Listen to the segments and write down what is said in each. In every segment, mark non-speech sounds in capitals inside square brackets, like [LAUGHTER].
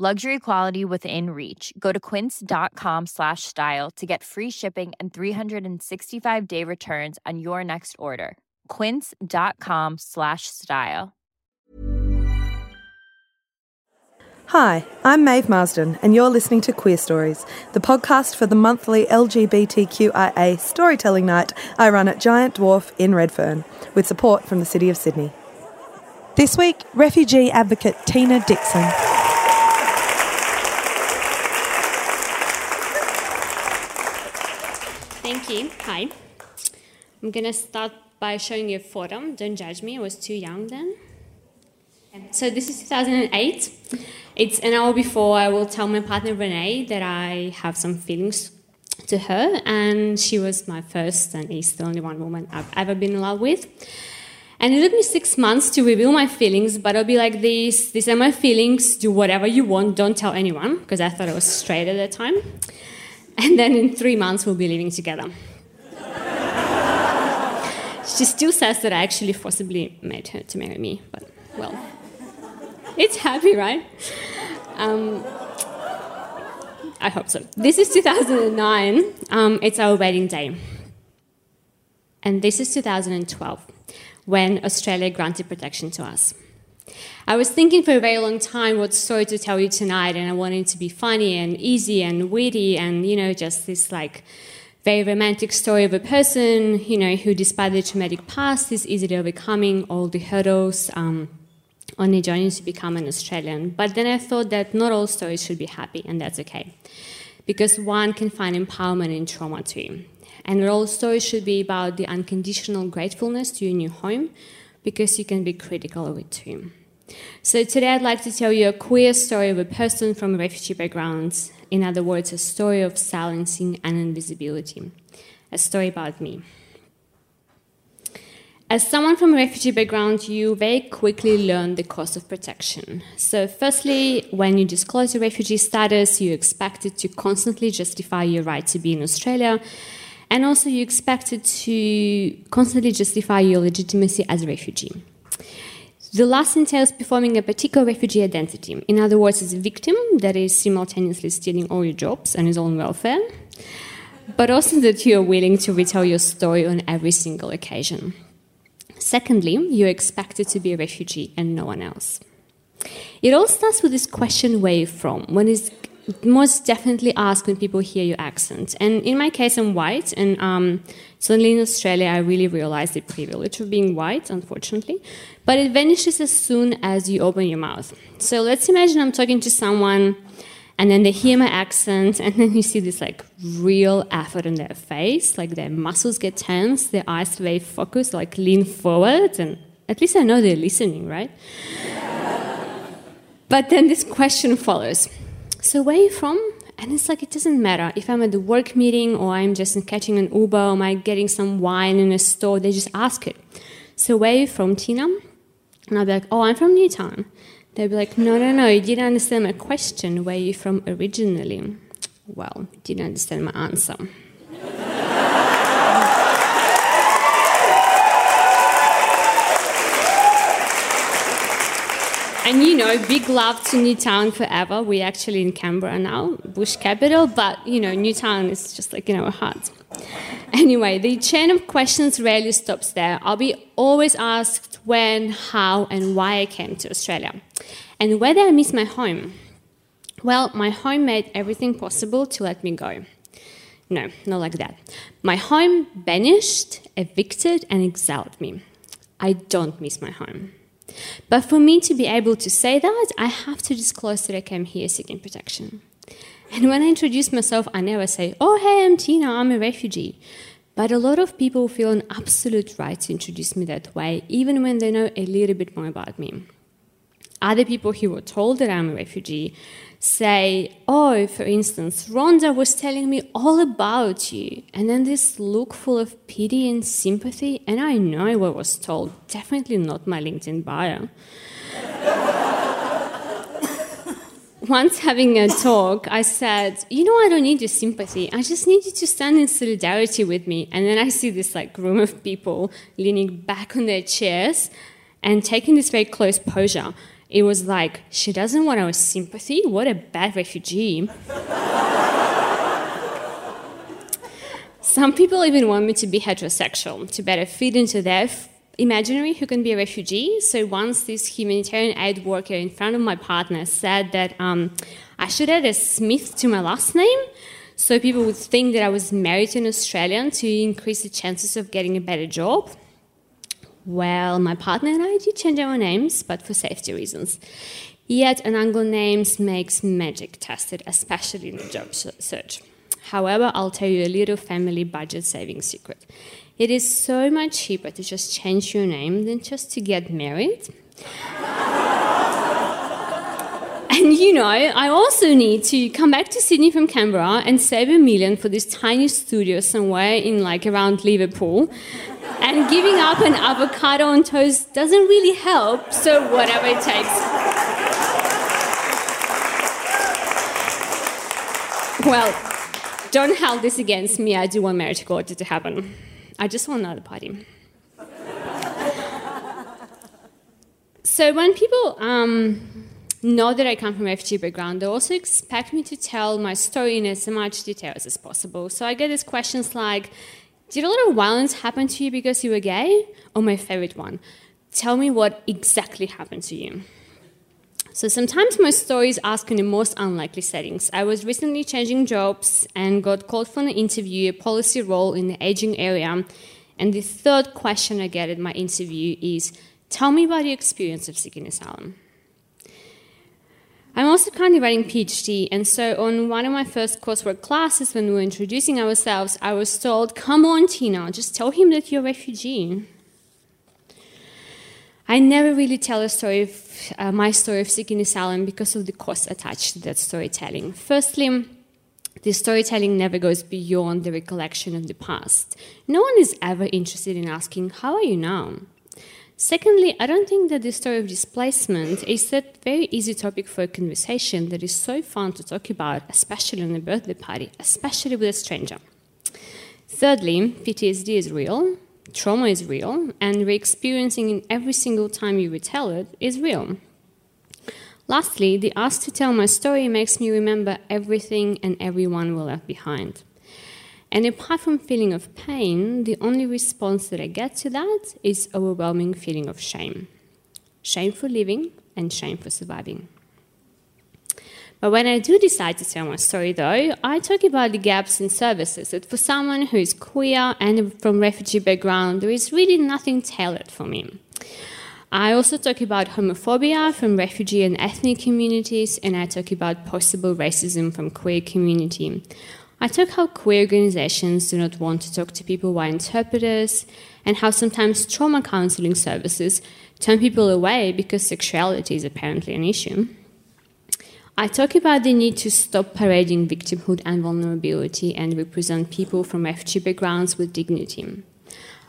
Luxury quality within reach. Go to quince.com slash style to get free shipping and 365 day returns on your next order. Quince.com slash style. Hi, I'm Maeve Marsden, and you're listening to Queerstories, the podcast for the monthly LGBTQIA storytelling night I run at Giant Dwarf in Redfern, with support from the City of Sydney. This week, refugee advocate Tina Dixson. Hi. I'm going to start by showing you a photo. Don't judge me, I was too young then. So this is 2008. It's an hour before I will tell my partner Renee that I have some feelings to her, and she was my first and is the only one woman I've ever been in love with. And it took me six months to reveal my feelings, but I'll be like this, these are my feelings, do whatever you want, don't tell anyone, because I thought I was straight at that time. And then in three months we'll be living together. she still says that I actually forcibly made her to marry me, but well, it's happy, right? Um, I hope so. This is 2009. Um, it's our wedding day. And this is 2012, when Australia granted protection to us. I was thinking for a very long time what story to tell you tonight, and I wanted to be funny and easy and witty, and you know, just this like very romantic story of a person, you know, who, despite their traumatic past, is easily overcoming all the hurdles um, on their journey to become an Australian. But then I thought that not all stories should be happy, and that's okay, because one can find empowerment in trauma too. And all stories should be about the unconditional gratefulness to your new home, because you can be critical of it too. So today I'd like to tell you a queer story of a person from a refugee background. In other words, a story of silencing and invisibility. A story about me. As someone from a refugee background, you very quickly learn the cost of protection. So, firstly, when you disclose your refugee status, you're expected to constantly justify your right to be in Australia, and also you're expected to constantly justify your legitimacy as a refugee. The last entails performing a particular refugee identity. In other words, as a victim that is simultaneously stealing all your jobs and his own welfare, but also that you are willing to retell your story on every single occasion. Secondly, you're expected to be a refugee and no one else. It all starts with this question where you're from, when it's most definitely ask when people hear your accent. And in my case, I'm white, and um, suddenly in Australia, I really realized the privilege of being white, unfortunately. But it vanishes as soon as you open your mouth. So let's imagine I'm talking to someone and then they hear my accent and then you see this like real effort in their face like their muscles get tense their eyes very focused like lean forward and at least i know they're listening right [LAUGHS] but then this question follows so where are you from and it's like it doesn't matter if i'm at the work meeting or i'm just catching an uber or am i getting some wine in a store they just ask it so where are you from tina and i'll be like oh i'm from newtown They'll be like, no, no, no, you didn't understand my question. Where are you from originally? Well, you didn't understand my answer. And you know, big love to Newtown forever. We're actually in Canberra now, bush capital, but you know, Newtown is just like in our hearts. Anyway, the chain of questions rarely stops there. I'll be always asked when, how, and why I came to Australia, and whether I miss my home. Well, my home made everything possible to let me go. No, not like that. My home banished, evicted, and exiled me. I don't miss my home. But for me to be able to say that, I have to disclose that I came here seeking protection. And when I introduce myself, I never say, Oh, hey, I'm Tina, I'm a refugee. But a lot of people feel an absolute right to introduce me that way, even when they know a little bit more about me. Other people who were told that I'm a refugee say, Oh, for instance, Rhonda was telling me all about you. And then this look full of pity and sympathy, and I know what was told, definitely not my LinkedIn bio. [LAUGHS] Once having a talk, I said, You know, I don't need your sympathy. I just need you to stand in solidarity with me. And then I see this like room of people leaning back on their chairs and taking this very close posture. It was like, she doesn't want our sympathy? What a bad refugee. Some people even want me to be heterosexual to better fit into their f- imaginary who can be a refugee. So once this humanitarian aid worker in front of my partner said that um, I should add a Smith to my last name, so people would think that I was married to an Australian to increase the chances of getting a better job. Well, my partner and I did change our names, but for safety reasons. Yet an Anglo names makes magic tested, especially in the job search. However, I'll tell you a little family budget saving secret. It is so much cheaper to just change your name than just to get married. [LAUGHS] and you know, I also need to come back to Sydney from Canberra and save a million for this tiny studio somewhere in like around Liverpool and giving up an avocado on toast doesn't really help, so whatever it takes. Well, don't hold this against me. I do want marriage equality to happen. I just want another party. so when people um, know that I come from a refugee background, they also expect me to tell my story in as much details as possible. So I get these questions like, did a lot of violence happen to you because you were gay? Or my favorite one, tell me what exactly happened to you. So sometimes my stories ask in the most unlikely settings. I was recently changing jobs and got called for an interview, a policy role in the aging area. And the third question I get at my interview is, tell me about your experience of seeking asylum. I'm also currently writing PhD, and so on one of my first coursework classes, when we were introducing ourselves, I was told, "Come on, Tina, just tell him that you're a refugee." I never really tell a story of uh, my story of seeking asylum because of the cost attached to that storytelling. Firstly, the storytelling never goes beyond the recollection of the past. No one is ever interested in asking, How are you now? Secondly, I don't think that the story of displacement is that very easy topic for a conversation that is so fun to talk about, especially on a birthday party, especially with a stranger. Thirdly, PTSD is real, trauma is real, and re experiencing it every single time you retell it is real. Lastly, the ask to tell my story makes me remember everything and everyone we left behind. And apart from feeling of pain, the only response that I get to that is overwhelming feeling of shame. Shame for living and shame for surviving. But when I do decide to tell my story, though, I talk about the gaps in services. That for someone who is queer and from refugee background, there is really nothing tailored for me. I also talk about homophobia from refugee and ethnic communities, and I talk about possible racism from queer community. I talk how queer organizations do not want to talk to people via interpreters, and how sometimes trauma counseling services turn people away because sexuality is apparently an issue. I talk about the need to stop parading victimhood and vulnerability and represent people from refugee backgrounds with dignity.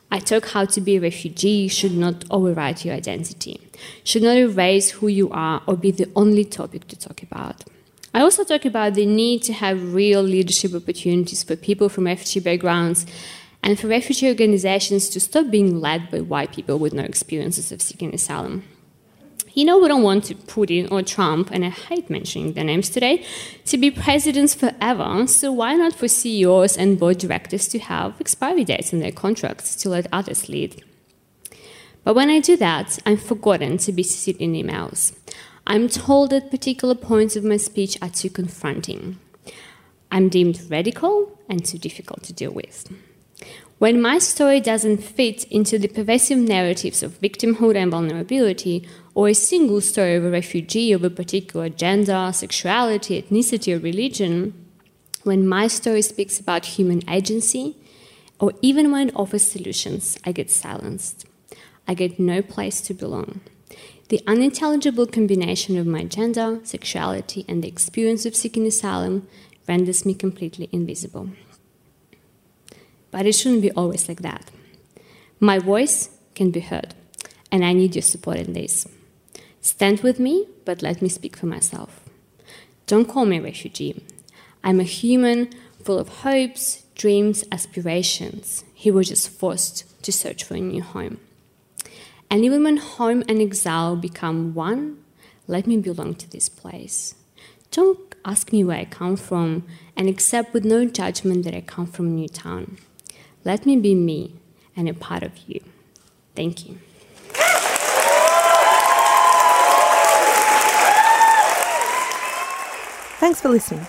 I talk how to be a refugee should not override your identity, should not erase who you are or be the only topic to talk about. I also talk about the need to have real leadership opportunities for people from refugee backgrounds and for refugee organizations to stop being led by white people with no experiences of seeking asylum. You know, we don't want Putin or Trump, and I hate mentioning their names today, to be presidents forever, so why not for CEOs and board directors to have expiry dates in their contracts to let others lead? But when I do that, I'm forgotten to be CC'd in emails. I'm told that particular points of my speech are too confronting. I'm deemed radical and too difficult to deal with. When my story doesn't fit into the pervasive narratives of victimhood and vulnerability, or a single story of a refugee of a particular gender, sexuality, ethnicity, or religion, when my story speaks about human agency, or even when it offers solutions, I get silenced. I get no place to belong. The unintelligible combination of my gender, sexuality, and the experience of seeking asylum renders me completely invisible. But it shouldn't be always like that. My voice can be heard, and I need your support in this. Stand with me, but let me speak for myself. Don't call me a refugee. I'm a human full of hopes, dreams, aspirations. He was just forced to search for a new home. And even when home and exile become one, let me belong to this place. Don't ask me where I come from and accept with no judgment that I come from Newtown. Let me be me and a part of you. Thank you. Thanks for listening.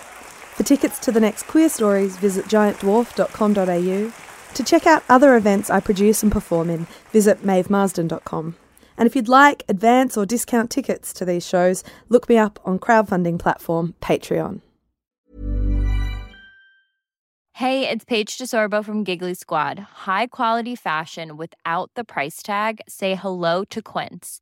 For tickets to the next Queerstories, visit giantdwarf.com.au. To check out other events I produce and perform in, visit maevemarsden.com. And if you'd like advance or discount tickets to these shows, look me up on crowdfunding platform Patreon. Hey, it's Paige DeSorbo from Giggly Squad. High quality fashion without the price tag. Say hello to Quince.